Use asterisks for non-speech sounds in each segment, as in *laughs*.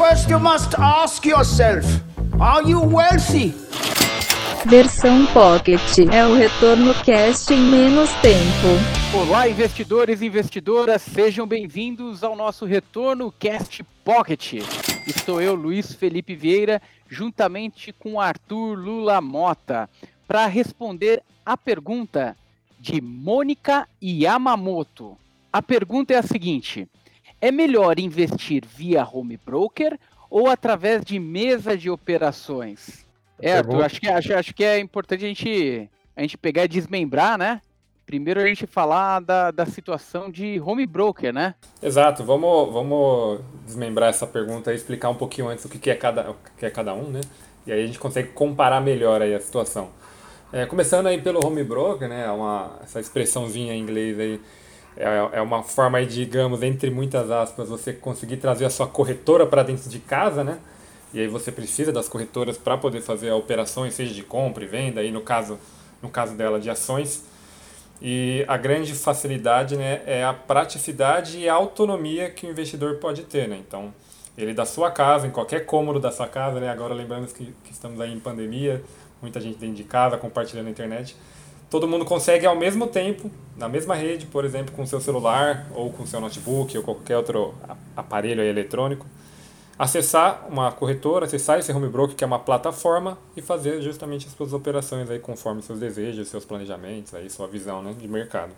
First, you must ask yourself Are you wealthy? Versão Pocket é o retorno cast em menos tempo. Olá, investidores e investidoras, sejam bem-vindos ao nosso Retorno Cast Pocket. Estou eu, Luiz Felipe Vieira, juntamente com Arthur Lula Mota, para responder a pergunta de Mônica Yamamoto. A pergunta é a seguinte: é melhor investir via home broker ou através de mesa de operações? É, Arthur, acho que, acho, acho que é importante a gente, a gente pegar e desmembrar, né? Primeiro a gente falar da, da situação de home broker, né? Exato, vamos, vamos desmembrar essa pergunta e explicar um pouquinho antes o que é cada, o que é cada um, né? E aí a gente consegue comparar melhor aí a situação. É, começando aí pelo home broker, né? Uma, essa expressãozinha em inglês aí é, é uma forma digamos, entre muitas aspas, você conseguir trazer a sua corretora para dentro de casa, né? E aí você precisa das corretoras para poder fazer operações, seja de compra e venda, aí no caso, no caso dela de ações. E a grande facilidade né, é a praticidade e a autonomia que o investidor pode ter. Né? Então, ele da sua casa, em qualquer cômodo da sua casa, né? agora lembrando que, que estamos aí em pandemia, muita gente dentro de casa, compartilhando na internet, todo mundo consegue ao mesmo tempo, na mesma rede, por exemplo, com seu celular ou com seu notebook ou qualquer outro aparelho eletrônico, acessar uma corretora, acessar esse home broker que é uma plataforma e fazer justamente as suas operações aí conforme seus desejos, seus planejamentos, aí sua visão né, de mercado.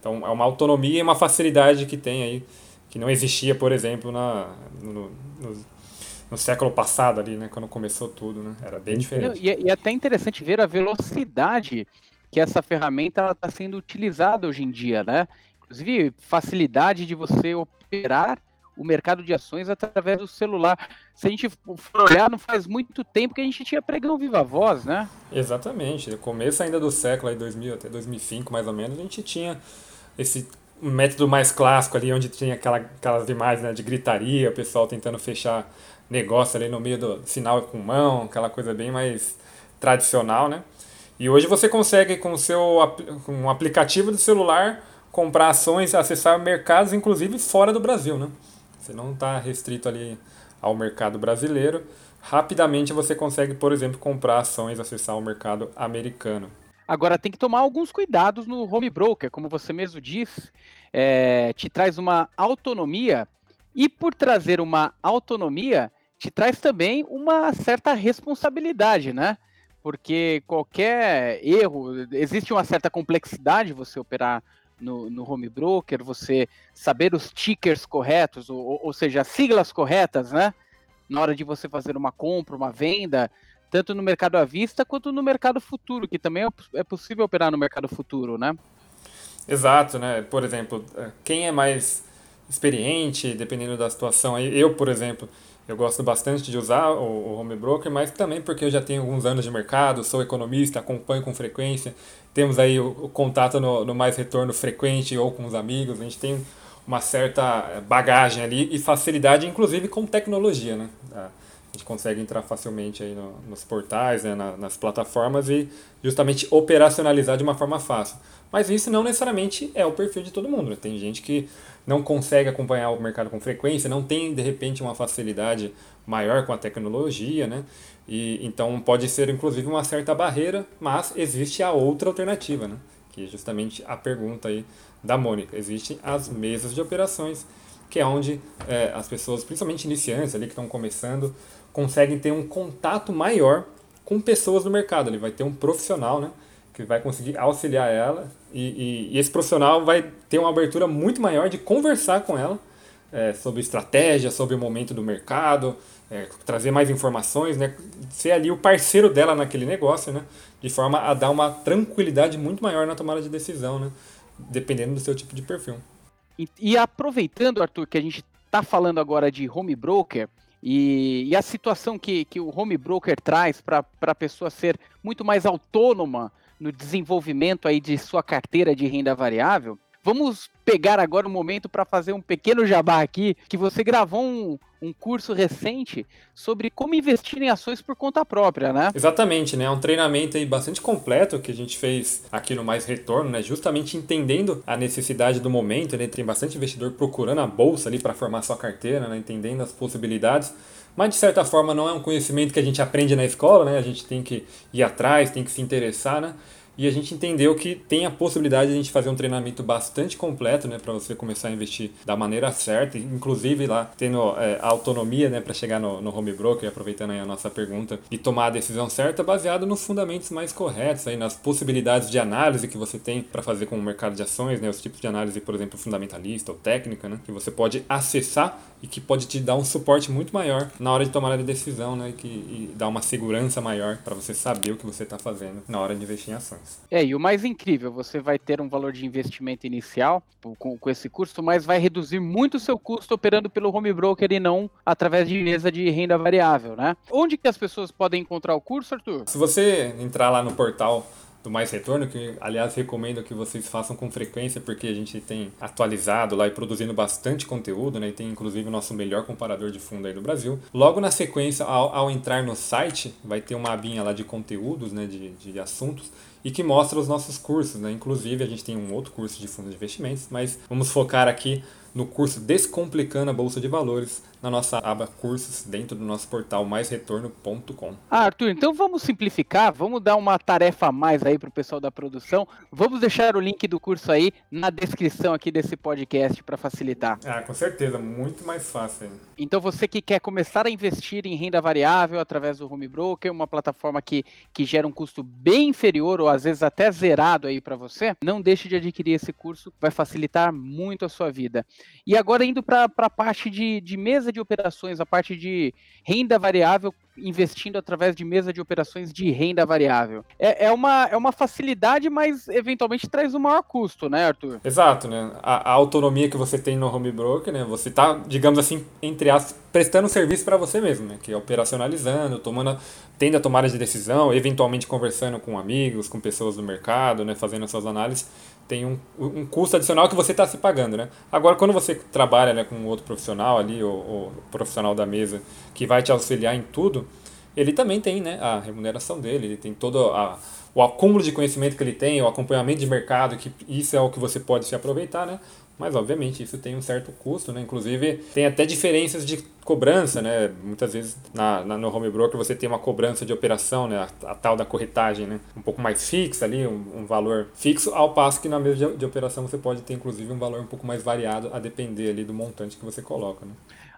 Então é uma autonomia e uma facilidade que tem aí que não existia, por exemplo, na, no, no, no século passado ali, né, quando começou tudo, né? Era bem diferente. E, e é até interessante ver a velocidade que essa ferramenta está sendo utilizada hoje em dia, né? Inclusive, facilidade de você operar o mercado de ações através do celular. Se a gente for olhar, não faz muito tempo que a gente tinha pregão viva voz, né? Exatamente. No começo ainda do século, aí 2000 até 2005 mais ou menos, a gente tinha esse método mais clássico ali, onde tinha aquela, aquelas imagens né, de gritaria, o pessoal tentando fechar negócio ali no meio do sinal com mão, aquela coisa bem mais tradicional, né? E hoje você consegue, com o seu com um aplicativo de celular, comprar ações, acessar mercados, inclusive fora do Brasil. Né? Você não está restrito ali ao mercado brasileiro. Rapidamente você consegue, por exemplo, comprar ações, acessar o mercado americano. Agora tem que tomar alguns cuidados no home broker, como você mesmo disse, é, te traz uma autonomia e por trazer uma autonomia te traz também uma certa responsabilidade, né? Porque qualquer erro, existe uma certa complexidade você operar no, no home broker, você saber os tickers corretos, ou, ou seja, as siglas corretas, né? Na hora de você fazer uma compra, uma venda, tanto no mercado à vista quanto no mercado futuro, que também é, é possível operar no mercado futuro, né? Exato, né? Por exemplo, quem é mais experiente, dependendo da situação, eu, por exemplo, eu gosto bastante de usar o, home broker, mas também porque eu já tenho alguns anos de mercado, sou economista, acompanho com frequência. Temos aí o, o contato no, no, mais retorno frequente ou com os amigos. A gente tem uma certa bagagem ali e facilidade, inclusive com tecnologia, né? Gente consegue entrar facilmente aí no, nos portais, né, na, nas plataformas e justamente operacionalizar de uma forma fácil. Mas isso não necessariamente é o perfil de todo mundo. Né? Tem gente que não consegue acompanhar o mercado com frequência, não tem de repente uma facilidade maior com a tecnologia, né? E então pode ser inclusive uma certa barreira, mas existe a outra alternativa, né? Que é justamente a pergunta aí da Mônica. Existem as mesas de operações, que é onde é, as pessoas, principalmente iniciantes ali que estão começando, conseguem ter um contato maior com pessoas do mercado. Ele vai ter um profissional, né? que vai conseguir auxiliar ela e, e, e, esse profissional vai ter uma abertura muito maior de conversar com ela é, sobre estratégia, sobre o momento do mercado, é, trazer mais informações, né, ser ali o parceiro dela naquele negócio, né, de forma a dar uma tranquilidade muito maior na tomada de decisão, né, dependendo do seu tipo de perfil. E, e aproveitando, Arthur, que a gente está falando agora de home broker, e, e, a situação que, que o home broker traz para a pessoa ser muito mais autônoma no desenvolvimento aí de sua carteira de renda variável, vamos pegar agora o um momento para fazer um pequeno jabá aqui, que você gravou um, um curso recente sobre como investir em ações por conta própria, né? Exatamente, né? É um treinamento aí bastante completo que a gente fez aqui no Mais Retorno, né? Justamente entendendo a necessidade do momento, né? Tem bastante investidor procurando a bolsa ali para formar sua carteira, né? Entendendo as possibilidades. Mas de certa forma não é um conhecimento que a gente aprende na escola, né? A gente tem que ir atrás, tem que se interessar, né? E a gente entendeu que tem a possibilidade de a gente fazer um treinamento bastante completo, né, para você começar a investir da maneira certa, inclusive lá tendo é, autonomia, né, para chegar no, no home broker, aproveitando aí a nossa pergunta, e tomar a decisão certa baseado nos fundamentos mais corretos, aí nas possibilidades de análise que você tem para fazer com o mercado de ações, né, os tipos de análise, por exemplo, fundamentalista ou técnica, né, que você pode acessar e que pode te dar um suporte muito maior na hora de tomar a decisão, né, que e dar uma segurança maior para você saber o que você está fazendo na hora de investir em ações. É, e o mais incrível, você vai ter um valor de investimento inicial com, com esse custo, mas vai reduzir muito o seu custo operando pelo home broker e não através de mesa de renda variável, né? Onde que as pessoas podem encontrar o curso, Arthur? Se você entrar lá no portal do Mais Retorno, que aliás recomendo que vocês façam com frequência, porque a gente tem atualizado lá e produzindo bastante conteúdo, né? E tem inclusive o nosso melhor comparador de fundo aí do Brasil. Logo na sequência, ao, ao entrar no site, vai ter uma abinha lá de conteúdos, né? De, de assuntos e que mostra os nossos cursos, né? Inclusive a gente tem um outro curso de fundos de investimentos, mas vamos focar aqui no curso Descomplicando a Bolsa de Valores, na nossa aba cursos dentro do nosso portal maisretorno.com. Ah, Arthur, então vamos simplificar, vamos dar uma tarefa a mais aí para o pessoal da produção. Vamos deixar o link do curso aí na descrição aqui desse podcast para facilitar. Ah, com certeza, muito mais fácil. Então você que quer começar a investir em renda variável através do Home Broker, uma plataforma que, que gera um custo bem inferior ou às vezes até zerado aí para você, não deixe de adquirir esse curso, vai facilitar muito a sua vida. E agora indo para a parte de, de mesa de operações, a parte de renda variável, investindo através de mesa de operações de renda variável. É, é, uma, é uma facilidade, mas eventualmente traz um maior custo, né, Arthur? Exato, né? A, a autonomia que você tem no home broker, né? Você está, digamos assim, entre as prestando serviço para você mesmo, né? Que é operacionalizando, tomando, tendo a tomada de decisão, eventualmente conversando com amigos, com pessoas do mercado, né? Fazendo suas análises tem um, um custo adicional que você está se pagando, né? Agora, quando você trabalha né, com outro profissional ali, ou, ou profissional da mesa, que vai te auxiliar em tudo, ele também tem né, a remuneração dele, ele tem todo a, o acúmulo de conhecimento que ele tem, o acompanhamento de mercado, que isso é o que você pode se aproveitar, né? Mas, obviamente, isso tem um certo custo, né? Inclusive, tem até diferenças de cobrança, né? Muitas vezes na, na, no home broker você tem uma cobrança de operação, né? A, a tal da corretagem, né? Um pouco mais fixa ali, um, um valor fixo, ao passo que na mesa de, de, operação você pode ter, inclusive, um valor um pouco mais variado a depender ali do montante que você coloca, né?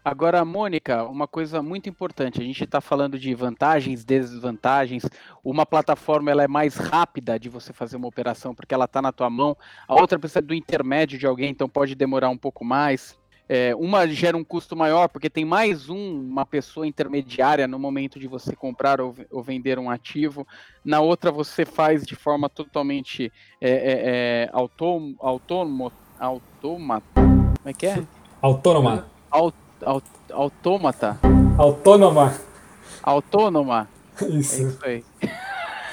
Agora, Mônica, uma coisa muito importante, a gente está falando de vantagens, desvantagens. Uma plataforma ela é mais rápida de você fazer uma operação porque ela está na tua mão. A outra precisa do intermédio de alguém, então pode demorar um pouco mais. É, uma gera um custo maior porque tem mais um, uma pessoa intermediária no momento de você comprar ou, ou vender um ativo. Na outra você faz de forma totalmente é, é, é autônomo, autônomo, autômata. Como é que é? Autônoma. Autônoma autômata. Autônoma. Autônoma. Isso. É isso aí.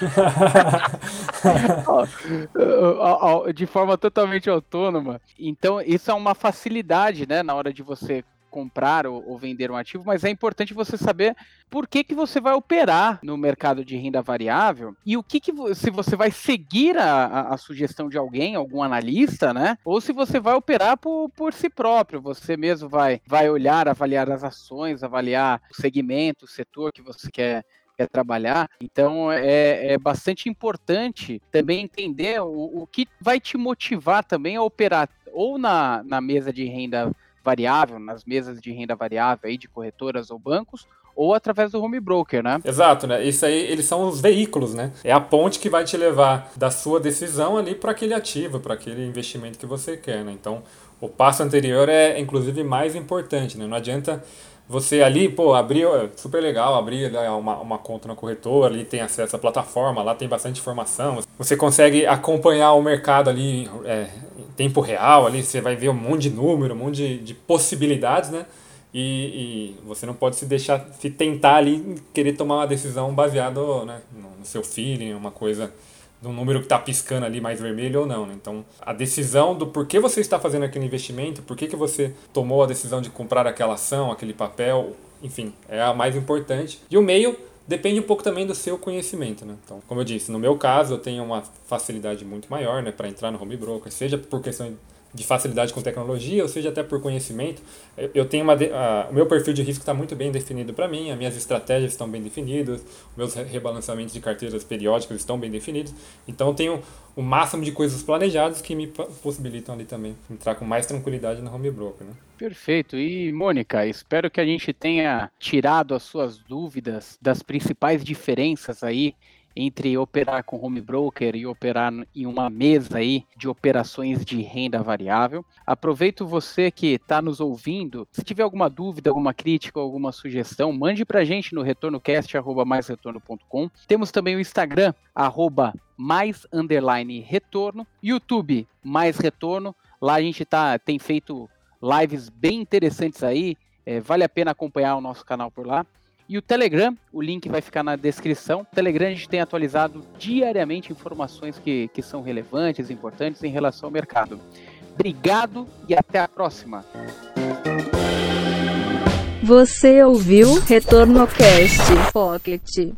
*laughs* de forma totalmente autônoma. Então, isso é uma facilidade, né, na hora de você comprar ou, ou, vender um ativo, mas é importante você saber por que, que você vai operar no mercado de renda variável e o que, que se você vai seguir a, a, a sugestão de alguém, algum analista, né? Ou se você vai operar por, por si próprio, você mesmo vai, vai olhar, avaliar as ações, avaliar o segmento, o setor que você quer quer trabalhar. Então é, é bastante importante também entender o, o que vai te motivar também a operar ou na, na mesa de renda variável, nas mesas de renda variável aí de corretoras ou bancos, ou através do home broker, né? Exato, né? Isso aí, eles são os veículos, né? É a ponte que vai te levar da sua decisão ali para aquele ativo, para aquele investimento que você quer, né? Então, o passo anterior é inclusive mais importante, né? Não adianta você ali, pô, abrir, super legal, abrir né, uma, uma conta na corretora, ali tem acesso à plataforma, lá tem bastante informação. Você consegue acompanhar o mercado ali é, tempo real, ali você vai ver um monte de número, um monte de, de possibilidades, né? E, e, você não pode se deixar, se tentar ali querer tomar uma decisão baseada né, no seu feeling, uma coisa do número que está piscando ali mais vermelho ou não. Né? Então, a decisão do porquê você está fazendo aquele investimento, por que você tomou a decisão de comprar aquela ação, aquele papel, enfim, é a mais importante. E o meio depende um pouco também do seu conhecimento, né? Então, como eu disse, no meu caso, eu tenho uma facilidade muito maior, né, para entrar no home broker, seja por questão de facilidade com tecnologia, ou seja, até por conhecimento. Eu tenho uma, a, o meu perfil de risco está muito bem definido para mim, as minhas estratégias estão bem definidas, meus rebalançamentos de carteiras periódicas estão bem definidos. Então, eu tenho o máximo de coisas planejadas que me possibilitam ali também entrar com mais tranquilidade no home broker. Né? Perfeito. E, Mônica, espero que a gente tenha tirado as suas dúvidas das principais diferenças aí entre operar com home broker e operar em uma mesa aí de operações de renda variável. Aproveito você que está nos ouvindo, se tiver alguma dúvida, alguma crítica, alguma sugestão, mande para a gente no retornocast@maisretorno.com. Temos também o Instagram arroba mais underline retorno, YouTube mais retorno. Lá a gente tá tem feito lives bem interessantes aí. É, vale a pena acompanhar o nosso canal por lá. E o Telegram, o link vai ficar na descrição. O Telegram a gente tem atualizado diariamente informações que, que são relevantes, importantes em relação ao mercado. Obrigado e até a próxima. Você ouviu Retorno Cast Pocket.